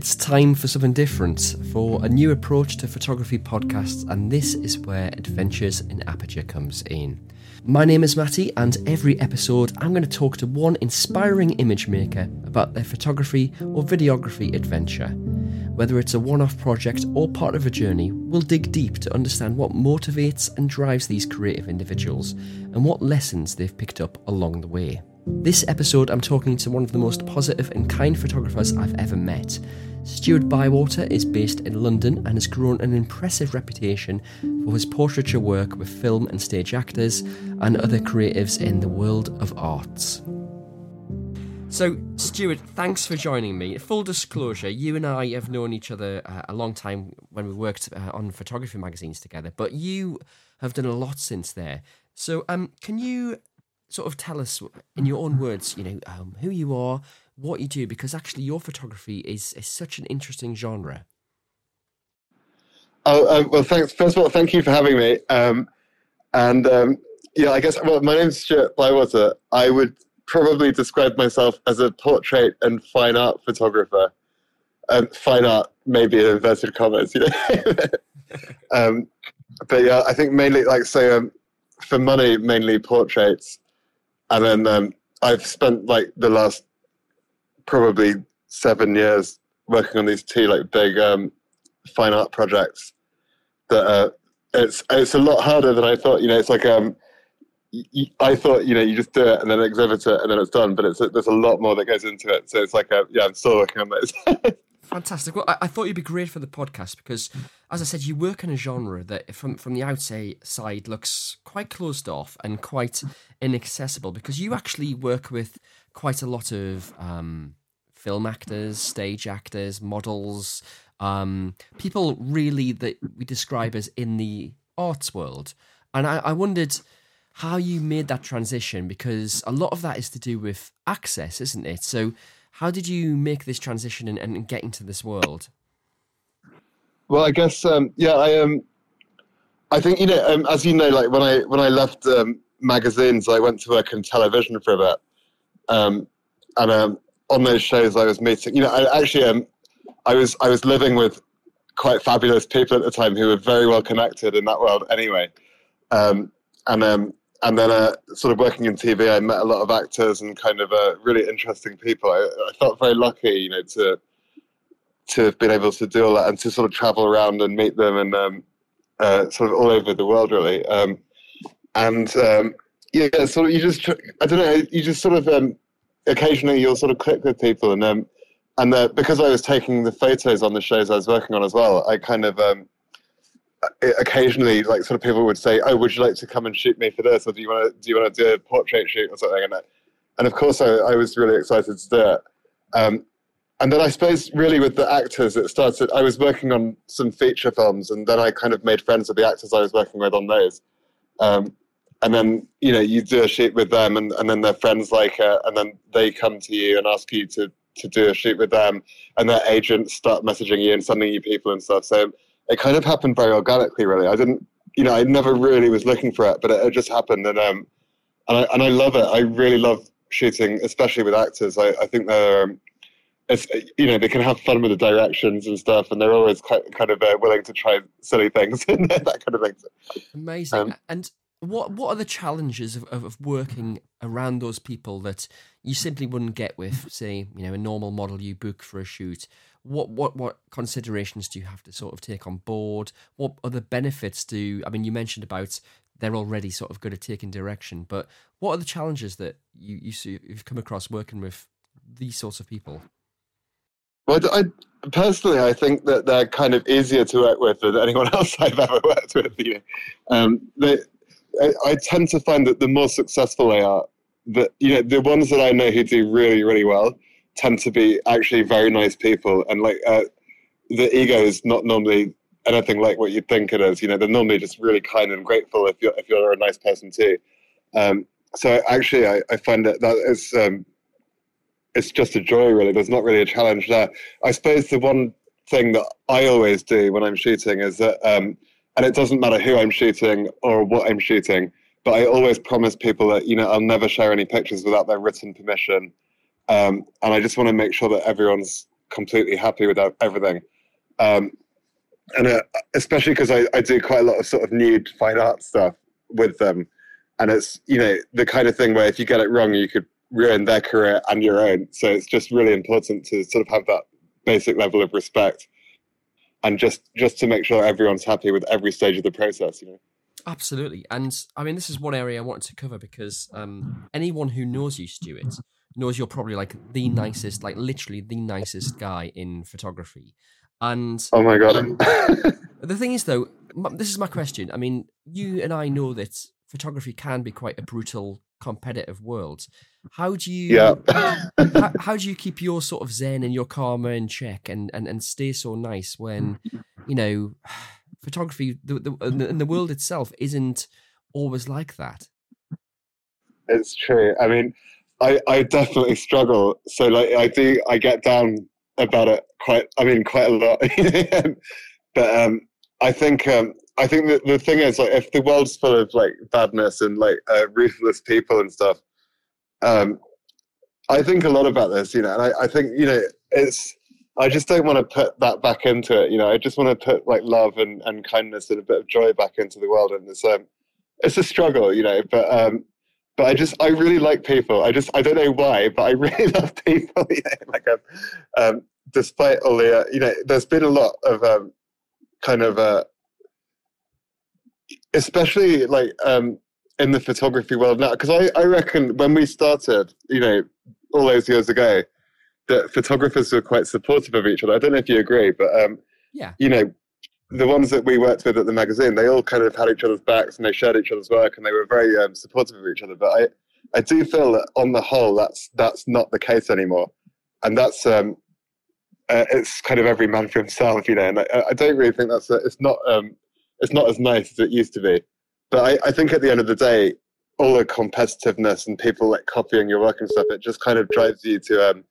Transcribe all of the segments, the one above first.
It's time for something different, for a new approach to photography podcasts, and this is where Adventures in Aperture comes in. My name is Matty, and every episode I'm going to talk to one inspiring image maker about their photography or videography adventure. Whether it's a one off project or part of a journey, we'll dig deep to understand what motivates and drives these creative individuals and what lessons they've picked up along the way. This episode, I'm talking to one of the most positive and kind photographers I've ever met. Stewart Bywater is based in London and has grown an impressive reputation for his portraiture work with film and stage actors and other creatives in the world of arts. So, Stewart, thanks for joining me. Full disclosure, you and I have known each other uh, a long time when we worked uh, on photography magazines together, but you have done a lot since there. So, um, can you sort of tell us in your own words, you know, um, who you are, what you do, because actually your photography is, is such an interesting genre. Oh um, well, thanks. First of all, thank you for having me. Um, and um, yeah, I guess well, my name's Stewart Bywater. I would probably describe myself as a portrait and fine art photographer. Um, fine art, maybe in inverted commas, you know. um, but yeah, I think mainly like so um, for money, mainly portraits, and then um, I've spent like the last probably seven years working on these two like big um, fine art projects. That uh, it's it's a lot harder than I thought. You know, it's like um, I thought you know you just do it and then exhibit it and then it's done, but it's there's a lot more that goes into it. So it's like a, yeah, I'm still working on this. Fantastic. Well, I, I, thought you'd be great for the podcast because, as I said, you work in a genre that, from from the outside, looks quite closed off and quite inaccessible. Because you actually work with quite a lot of um, film actors, stage actors, models, um, people really that we describe as in the arts world. And I, I wondered how you made that transition because a lot of that is to do with access, isn't it? So how did you make this transition and, and get into this world? Well, I guess um, yeah, I um, I think you know, um, as you know, like when I when I left um, magazines, I went to work in television for a bit, um, and um, on those shows, I was meeting. You know, I actually um, I was I was living with quite fabulous people at the time who were very well connected in that world anyway, um, and um, and then uh, sort of working in TV, I met a lot of actors and kind of uh, really interesting people. I, I, felt very lucky, you know, to to have been able to do all that and to sort of travel around and meet them and um, uh, sort of all over the world, really. Um, and um, yeah, sort of you just I don't know, you just sort of um, occasionally you'll sort of click with people and um, and uh, because I was taking the photos on the shows I was working on as well, I kind of um, occasionally like sort of people would say, "Oh, would you like to come and shoot me for this, or do you want to do you want to do a portrait shoot or something?" And, and of course, I, I was really excited to do it. Um, and then I suppose really with the actors, it started. I was working on some feature films, and then I kind of made friends with the actors I was working with on those. Um, and then you know you do a shoot with them, and, and then their friends like it, and then they come to you and ask you to to do a shoot with them, and their agents start messaging you and sending you people and stuff. So it kind of happened very organically, really. I didn't, you know, I never really was looking for it, but it, it just happened, and um, and I and I love it. I really love shooting, especially with actors. I, I think they're, um, you know, they can have fun with the directions and stuff, and they're always kind of uh, willing to try silly things and that kind of thing. Amazing. Um, and what what are the challenges of, of, of working around those people that you simply wouldn't get with, say, you know, a normal model you book for a shoot? what what what considerations do you have to sort of take on board? What other benefits do I mean? You mentioned about they're already sort of good at taking direction, but what are the challenges that you you see, you've come across working with these sorts of people? Well, I, personally, I think that they're kind of easier to work with than anyone else I've ever worked with. You know, um, they, I, I tend to find that the more successful they are, that you know, the ones that I know who do really, really well tend to be actually very nice people, and like uh, the ego is not normally anything like what you'd think it is. You know, they're normally just really kind and grateful if you're if you're a nice person too. Um, so actually, I, I find that that is um, it's just a joy. Really, there's not really a challenge there. I suppose the one thing that I always do when I'm shooting is that, um, and it doesn't matter who I'm shooting or what I'm shooting, but I always promise people that you know I'll never share any pictures without their written permission. Um, and I just want to make sure that everyone's completely happy with everything. Um, and uh, especially because I, I do quite a lot of sort of nude fine art stuff with them. And it's, you know, the kind of thing where if you get it wrong, you could ruin their career and your own. So it's just really important to sort of have that basic level of respect and just just to make sure everyone's happy with every stage of the process, you know. Absolutely. And I mean, this is one area I wanted to cover because um, anyone who knows you, Stewart, knows you're probably like the nicest, like literally the nicest guy in photography. And oh my god, the thing is though, this is my question. I mean, you and I know that photography can be quite a brutal, competitive world. How do you, yeah. how, how, do you keep your sort of zen and your karma in check and and and stay so nice when, you know, photography the, the and the world itself isn't always like that. It's true. I mean, I I definitely struggle. So like I do, I get down about it quite. I mean, quite a lot. but um, I think um, I think that the thing is like if the world's full of like badness and like uh, ruthless people and stuff, um, I think a lot about this. You know, and I, I think you know it's. I just don't want to put that back into it. You know, I just want to put like love and, and kindness and a bit of joy back into the world. And it's um, it's a struggle, you know. But um, but I just I really like people. I just I don't know why, but I really love people. You know, like um, um, despite all the uh, you know, there's been a lot of um, kind of uh, especially like um, in the photography world now, because I I reckon when we started, you know, all those years ago, that photographers were quite supportive of each other. I don't know if you agree, but um, yeah, you know, the ones that we worked with at the magazine, they all kind of had each other's backs and they shared each other's work and they were very um, supportive of each other. But I, I do feel that on the whole, that's that's not the case anymore, and that's um, uh, it's kind of every man for himself, you know. And I, I don't really think that's a, it's not um, it's not as nice as it used to be. But I, I think at the end of the day, all the competitiveness and people like copying your work and stuff, it just kind of drives you to um,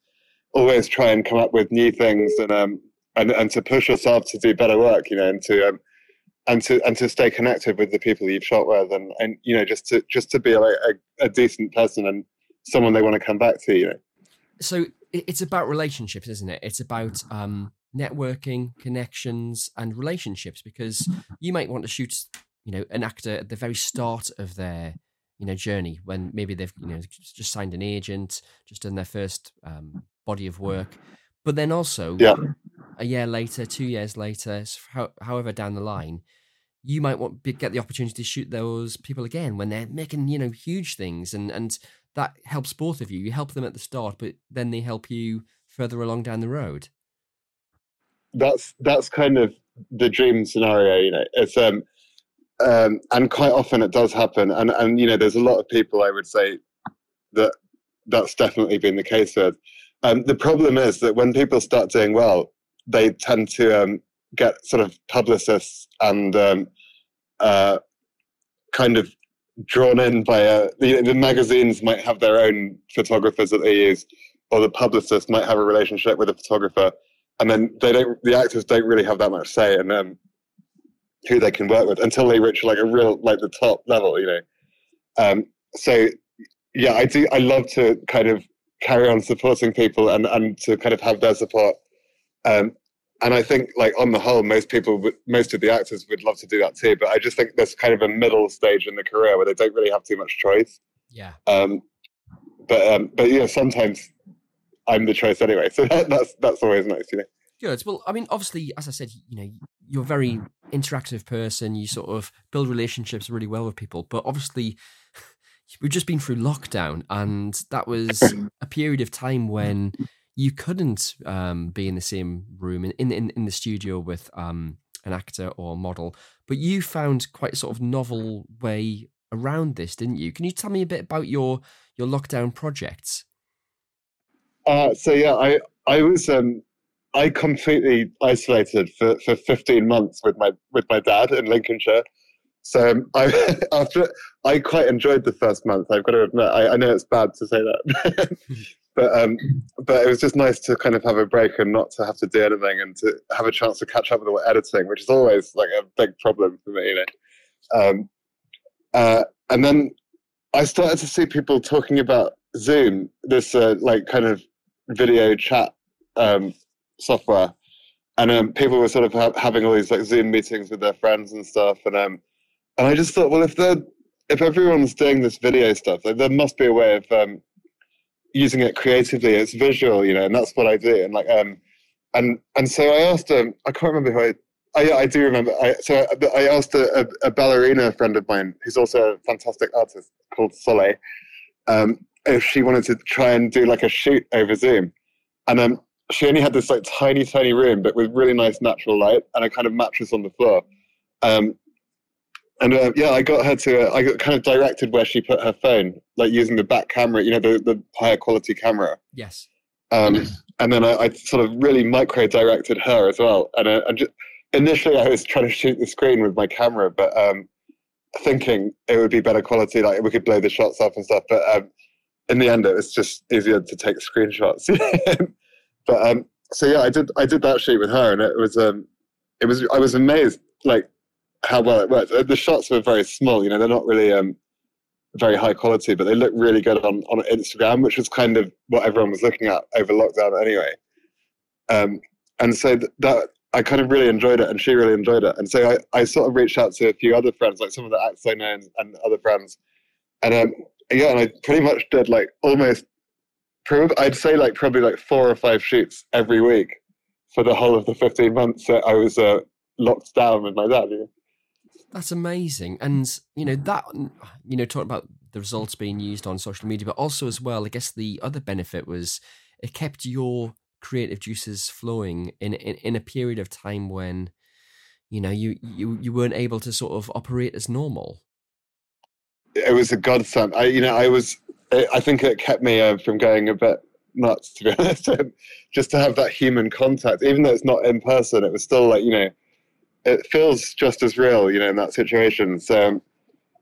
always try and come up with new things and um, and and to push yourself to do better work, you know, and to um, and to and to stay connected with the people you've shot with, and and you know, just to just to be like a, a decent person and someone they want to come back to, you know. So it's about relationships, isn't it? It's about um, networking, connections, and relationships. Because you might want to shoot, you know, an actor at the very start of their you know journey when maybe they've you know just signed an agent, just done their first um, body of work, but then also yeah a year later, two years later, however down the line, you might want to get the opportunity to shoot those people again when they're making you know huge things, and and that helps both of you. You help them at the start, but then they help you further along down the road. That's that's kind of the dream scenario, you know. It's um, um and quite often it does happen, and and you know, there's a lot of people I would say that that's definitely been the case with. Um, the problem is that when people start doing well, they tend to um, get sort of publicists and um, uh, kind of drawn in by a, uh, the, the magazines might have their own photographers that they use, or the publicist might have a relationship with a photographer, and then they don't. The actors don't really have that much say in um, who they can work with until they reach like a real like the top level, you know. Um, so yeah, I do. I love to kind of carry on supporting people and and to kind of have their support um, and I think, like on the whole, most people, most of the actors would love to do that too. But I just think there's kind of a middle stage in the career where they don't really have too much choice. Yeah. Um, but um, but yeah, sometimes I'm the choice anyway, so that, that's that's always nice, you know. Good. Well, I mean, obviously, as I said, you know, you're a very interactive person. You sort of build relationships really well with people. But obviously, we've just been through lockdown, and that was a period of time when you couldn't um, be in the same room in, in, in the studio with um, an actor or model, but you found quite a sort of novel way around this, didn't you? Can you tell me a bit about your your lockdown projects? Uh, so yeah, I I was um, I completely isolated for, for 15 months with my with my dad in Lincolnshire. So um, I after I quite enjoyed the first month. I've got to admit. I, I know it's bad to say that, but um, but it was just nice to kind of have a break and not to have to do anything and to have a chance to catch up with the editing, which is always like a big problem for me. You know? um, uh, and then I started to see people talking about Zoom, this uh, like kind of video chat um, software, and um, people were sort of ha- having all these like Zoom meetings with their friends and stuff, and um, and I just thought, well, if they're if everyone's doing this video stuff, like, there must be a way of um, using it creatively. It's visual, you know, and that's what I do. And like, um, and and so I asked um, I can't remember who I. I, I do remember. I, so I, I asked a, a, ballerina friend of mine, who's also a fantastic artist called Soleil, um, if she wanted to try and do like a shoot over Zoom, and um, she only had this like tiny, tiny room, but with really nice natural light and a kind of mattress on the floor. Um, and uh, yeah, I got her to. Uh, I got kind of directed where she put her phone, like using the back camera, you know, the the higher quality camera. Yes. Um, and then I, I, sort of really micro directed her as well. And, uh, and just, initially, I was trying to shoot the screen with my camera, but um, thinking it would be better quality, like we could blow the shots up and stuff. But um, in the end, it was just easier to take screenshots. but um, so yeah, I did I did that shoot with her, and it was um, it was I was amazed like how well it worked. The shots were very small, you know, they're not really um, very high quality, but they look really good on, on Instagram, which was kind of what everyone was looking at over lockdown anyway. Um, and so th- that I kind of really enjoyed it, and she really enjoyed it. And so I, I sort of reached out to a few other friends, like some of the acts I know and, and other friends. And um, yeah, and I pretty much did like almost, I'd say like probably like four or five shoots every week for the whole of the 15 months that I was uh, locked down with my dad. Know? That's amazing. And, you know, that, you know, talking about the results being used on social media, but also as well, I guess the other benefit was it kept your creative juices flowing in, in, in a period of time when, you know, you, you, you weren't able to sort of operate as normal. It was a godsend. I, you know, I was, I think it kept me uh, from going a bit nuts, to be honest. Just to have that human contact, even though it's not in person, it was still like, you know, it feels just as real, you know, in that situation. So,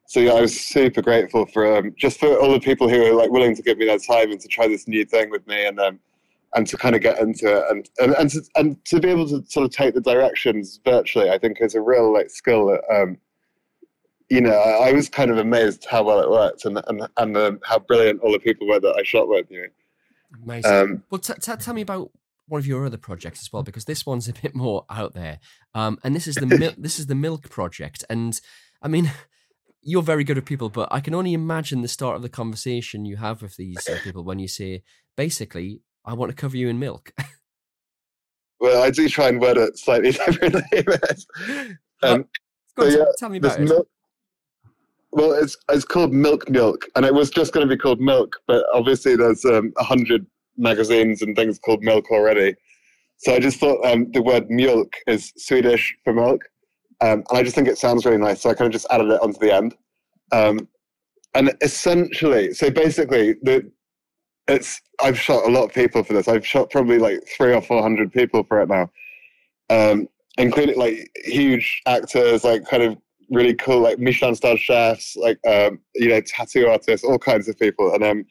so yeah, I was super grateful for um, just for all the people who were like willing to give me their time and to try this new thing with me, and um, and to kind of get into it, and and and to, and to be able to sort of take the directions virtually, I think is a real like skill that. Um, you know, I, I was kind of amazed how well it worked, and and and um, how brilliant all the people were that I shot with. You know, amazing. Um, well, t- t- tell me about one of your other projects as well because this one's a bit more out there. Um, and this is the mil- this is the milk project, and I mean, you're very good at people, but I can only imagine the start of the conversation you have with these uh, people when you say, basically, I want to cover you in milk. well, I do try and word it slightly differently. um, Go on, yeah, tell me about it. Milk, well, it's it's called Milk Mjölk, and it was just going to be called Milk, but obviously there's um, a um, hundred magazines and things called milk already. So I just thought um, the word mjölk is Swedish for milk. Um, and I just think it sounds really nice. So I kind of just added it onto the end. Um, and essentially, so basically, the it's I've shot a lot of people for this. I've shot probably like three or four hundred people for it now, um, including like huge actors, like kind of really cool, like Michelin star chefs, like um, you know, tattoo artists, all kinds of people. And um,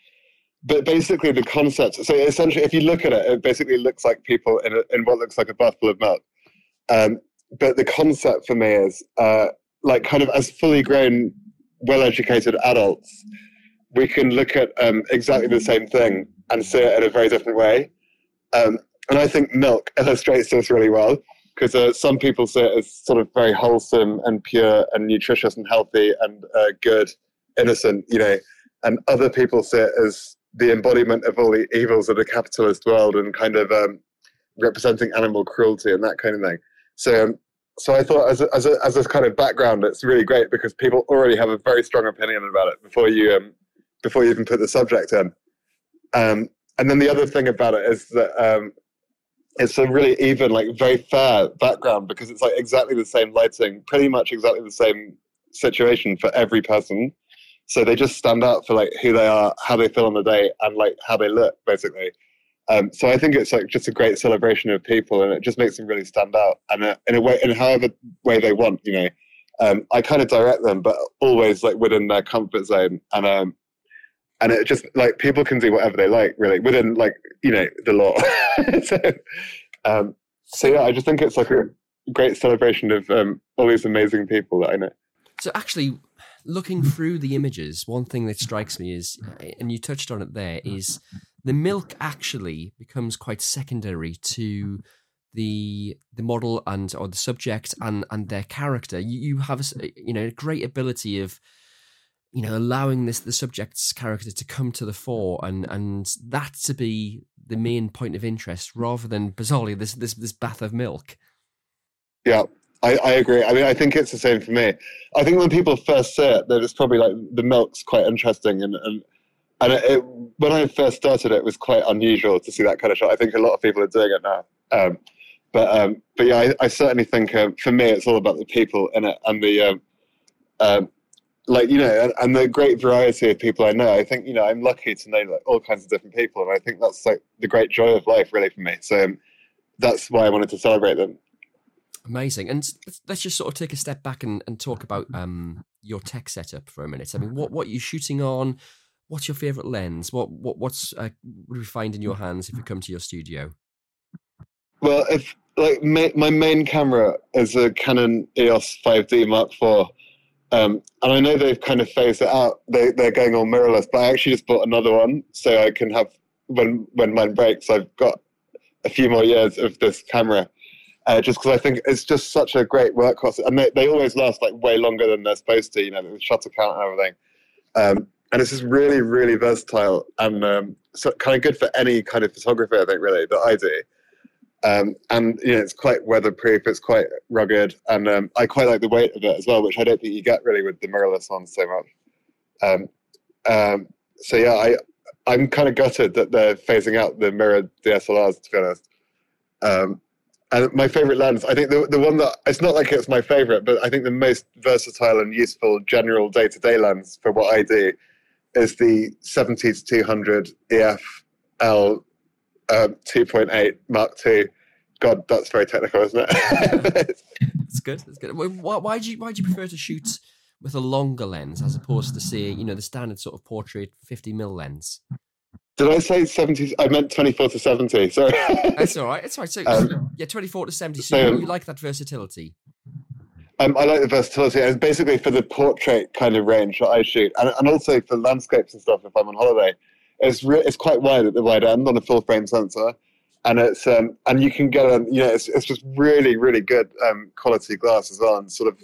but basically the concept so essentially if you look at it it basically looks like people in, a, in what looks like a bath full of milk. Um, but the concept for me is uh, like kind of as fully grown well educated adults we can look at um, exactly the same thing and see it in a very different way. Um, and i think milk illustrates this really well because uh, some people see it as sort of very wholesome and pure and nutritious and healthy and uh, good innocent you know and other people see it as the embodiment of all the evils of the capitalist world and kind of um, representing animal cruelty and that kind of thing. So, um, so I thought as a, as a, as a kind of background, it's really great because people already have a very strong opinion about it before you um, before you even put the subject in. Um, and then the other thing about it is that um, it's a really even, like very fair background because it's like exactly the same lighting, pretty much exactly the same situation for every person. So they just stand out for like who they are, how they feel on the day, and like how they look, basically. Um, so I think it's like just a great celebration of people, and it just makes them really stand out, and uh, in a way, in however way they want, you know. Um, I kind of direct them, but always like within their comfort zone, and um, and it just like people can do whatever they like, really, within like you know the law. so, um, so yeah, I just think it's like a great celebration of um, all these amazing people that I know. So actually, looking through the images, one thing that strikes me is, and you touched on it there, is the milk actually becomes quite secondary to the the model and or the subject and and their character. You, you have a, you know a great ability of you know allowing this the subject's character to come to the fore and and that to be the main point of interest rather than bizarrely this this this bath of milk. Yeah, I, I, agree. I mean, I think it's the same for me. I think when people first see it, that it's probably like the milk's quite interesting, and and and it, it, when I first started, it was quite unusual to see that kind of shot. I think a lot of people are doing it now. Um, but um, but yeah, I, I certainly think um, for me, it's all about the people in it and the um, um, like you know, and, and, the great variety of people I know. I think you know, I'm lucky to know like all kinds of different people, and I think that's like the great joy of life, really, for me. So um, that's why I wanted to celebrate them. Amazing. And let's just sort of take a step back and, and talk about um, your tech setup for a minute. I mean, what what are you shooting on? What's your favorite lens? What what what's uh, what do we find in your hands if you come to your studio? Well, if like my, my main camera is a Canon EOS 5D Mark IV, um, and I know they've kind of phased it out. They they're going all mirrorless, but I actually just bought another one so I can have when when mine breaks, I've got a few more years of this camera. Uh, just because I think it's just such a great workhorse, and they, they always last like way longer than they're supposed to. You know, the shutter count and everything. Um, and it's just really, really versatile and um, so kind of good for any kind of photography. I think really that I do. Um, and you know, it's quite weatherproof. It's quite rugged, and um, I quite like the weight of it as well, which I don't think you get really with the mirrorless ones so much. Um, um so yeah, I I'm kind of gutted that they're phasing out the mirrored DSLRs. To be honest, um, and my favorite lens, I think the the one that it's not like it's my favorite, but I think the most versatile and useful general day to day lens for what I do is the 70 to 200 EF L um, 2.8 Mark II God, that's very technical, isn't it? it's good. It's good. Why, why do you why do you prefer to shoot with a longer lens as opposed to say you know the standard sort of portrait 50 mil lens? Did I say 70? I meant 24 to 70. Sorry. That's all right. It's all right. So, um, yeah, 24 to 70. So, um, you like that versatility? Um, I like the versatility. It's basically for the portrait kind of range that I shoot, and, and also for landscapes and stuff if I'm on holiday. It's, re- it's quite wide at the wide end on a full frame sensor and it's um, and you can get a you know it's, it's just really really good um, quality glass as well sort of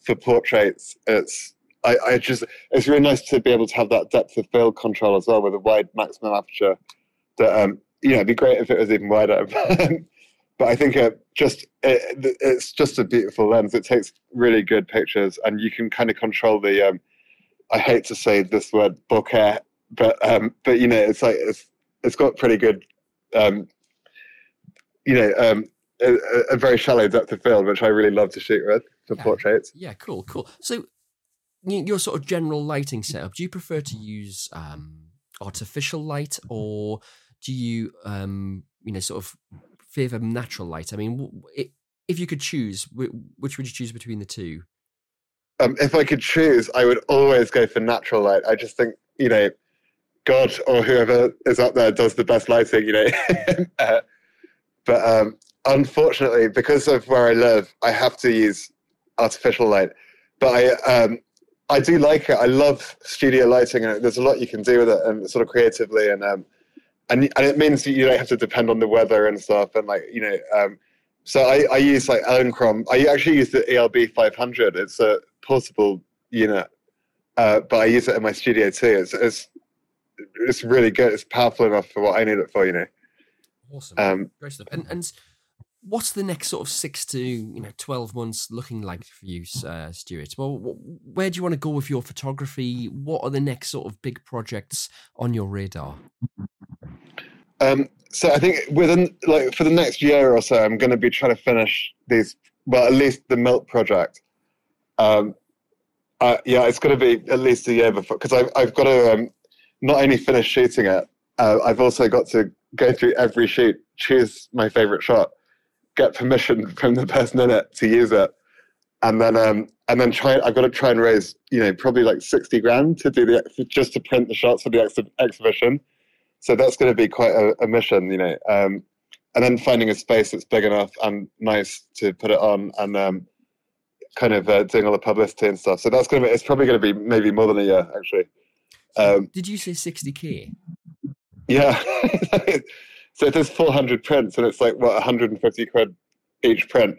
for portraits it's I, I just it's really nice to be able to have that depth of field control as well with a wide maximum aperture that um, you know it'd be great if it was even wider. But I think it just it, it's just a beautiful lens. It takes really good pictures and you can kind of control the um, I hate to say this word bokeh but um, but you know it's like it's it's got pretty good um, you know, um, a, a, very shallow depth of field, which I really love to shoot with for yeah. portraits. Yeah, cool, cool. So, your sort of general lighting setup, do you prefer to use um, artificial light or do you, um, you know, sort of favor natural light? I mean, if you could choose, which would you choose between the two? Um, if I could choose, I would always go for natural light. I just think, you know, God or whoever is up there does the best lighting, you know. uh, but um, unfortunately, because of where I live, I have to use artificial light. But I, um, I do like it. I love studio lighting, and there's a lot you can do with it, and sort of creatively, and um, and and it means you don't have to depend on the weather and stuff, and like you know. Um, so I, I use like Elinchrom. I actually use the ELB 500. It's a portable unit, uh, but I use it in my studio too. It's it's it's really good. It's powerful enough for what I need it for, you know. Awesome. Um, Great stuff. And and what's the next sort of six to you know twelve months looking like for you, uh, Stewart? Well, where do you want to go with your photography? What are the next sort of big projects on your radar? Um, so I think within like for the next year or so, I'm going to be trying to finish these. Well, at least the milk project. Um, uh, yeah, it's going to be at least a year before because I've I've got to um, not only finish shooting it, uh, I've also got to go through every shoot, choose my favorite shot, get permission from the person in it to use it, and then um, and then try. I've got to try and raise you know probably like sixty grand to do the just to print the shots for the ex- exhibition. So that's going to be quite a, a mission, you know. Um, and then finding a space that's big enough and nice to put it on, and um, kind of uh, doing all the publicity and stuff. So that's gonna be it's probably gonna be maybe more than a year actually. Um, Did you say sixty k? Yeah. so there's 400 prints, and it's like what 150 quid each print.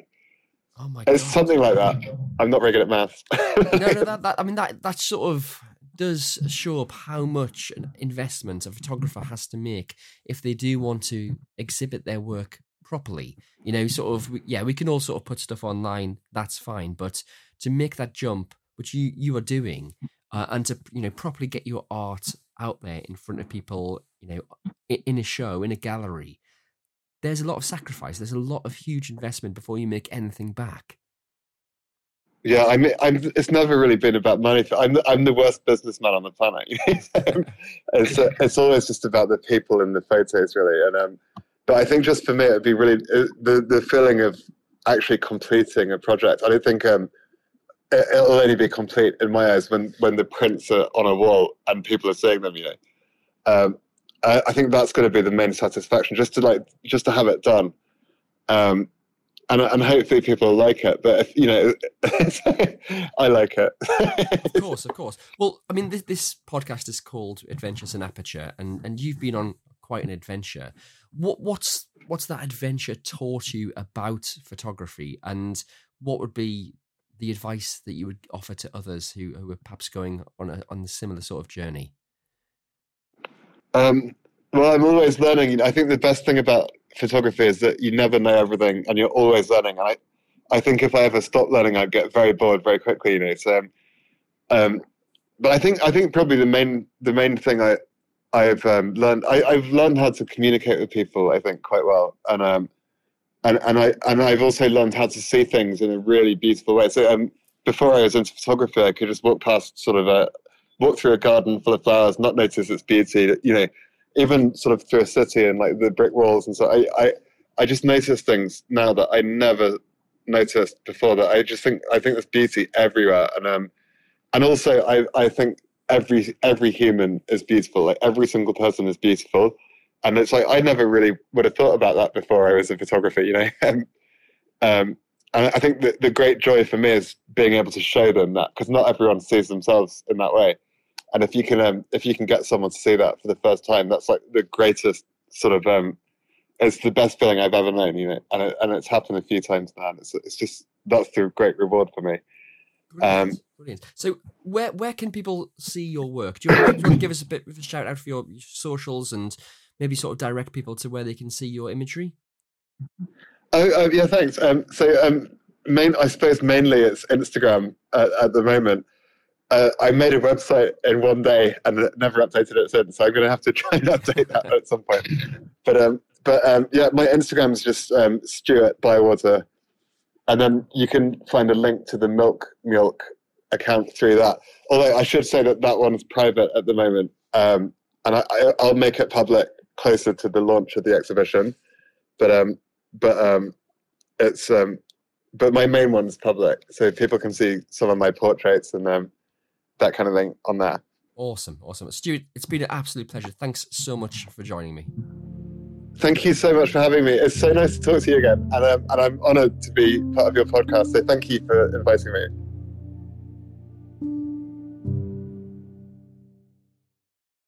Oh my It's god! something like that. I'm not very good at maths. no, no, that, that I mean that that sort of does show up how much an investment a photographer has to make if they do want to exhibit their work properly. You know, sort of yeah, we can all sort of put stuff online. That's fine, but to make that jump, which you you are doing, uh, and to you know properly get your art out there in front of people, you know, in, a show, in a gallery. There's a lot of sacrifice. There's a lot of huge investment before you make anything back. yeah, I mean, I'm, it's never really been about money. I'm the, I'm the worst businessman on the planet. it's it's always just about the people and the photos, really. And um, but I think just for me, it'd be really uh, the the feeling of actually completing a project. I don't think um, it'll only be complete in my eyes when when the prints are on a wall and people are seeing them. You know, um, I, I think that's going to be the main satisfaction, just to like just to have it done. Um, and, and hopefully people like it. But if, you know, I like it. of course, of course. Well, I mean, this, this podcast is called Adventures in Aperture, and and you've been on quite an adventure. What what's what's that adventure taught you about photography, and what would be the advice that you would offer to others who, who are perhaps going on a on a similar sort of journey? Um, well, I'm always learning. I think the best thing about photography is that you never know everything, and you're always learning. I, I think if I ever stopped learning, I'd get very bored very quickly. You know, so. Um, um, but I think I think probably the main the main thing I I've um, learned I, I've learned how to communicate with people. I think quite well, and um, and and I and I've also learned how to see things in a really beautiful way. So um, before I was into photography, I could just walk past sort of a walk through a garden full of flowers, not notice its beauty. You know, even sort of through a city and like the brick walls and so. I I, I just notice things now that I never noticed before. That I just think I think there's beauty everywhere, and um, and also I I think every every human is beautiful. Like every single person is beautiful, and it's like I never really would have thought about that before I was a photographer. You know, um, um, and I think that the great joy for me is being able to show them that because not everyone sees themselves in that way, and if you can um, if you can get someone to see that for the first time, that's like the greatest sort of um, it's the best feeling I've ever known. You know, and it, and it's happened a few times now. And it's it's just that's the great reward for me. Brilliant. Um, Brilliant. So, where where can people see your work? Do you, want, do you want to give us a bit of a shout out for your socials and maybe sort of direct people to where they can see your imagery? Oh, oh yeah, thanks. Um, so, um, main, I suppose mainly it's Instagram uh, at the moment. Uh, I made a website in one day and never updated it since. So I'm going to have to try and update that at some point. But um, but um, yeah, my Instagram is just um, Stewart Bywater, and then you can find a link to the Milk Mjölk account through that. Although I should say that that one's private at the moment, um, and I, I, I'll make it public closer to the launch of the exhibition. But um, but um, it's um, but my main one's public, so people can see some of my portraits and um, that kind of thing on there. Awesome, awesome, Stewart. It's been an absolute pleasure. Thanks so much for joining me. Thank you so much for having me. It's so nice to talk to you again, and um, and I'm honoured to be part of your podcast. So thank you for inviting me.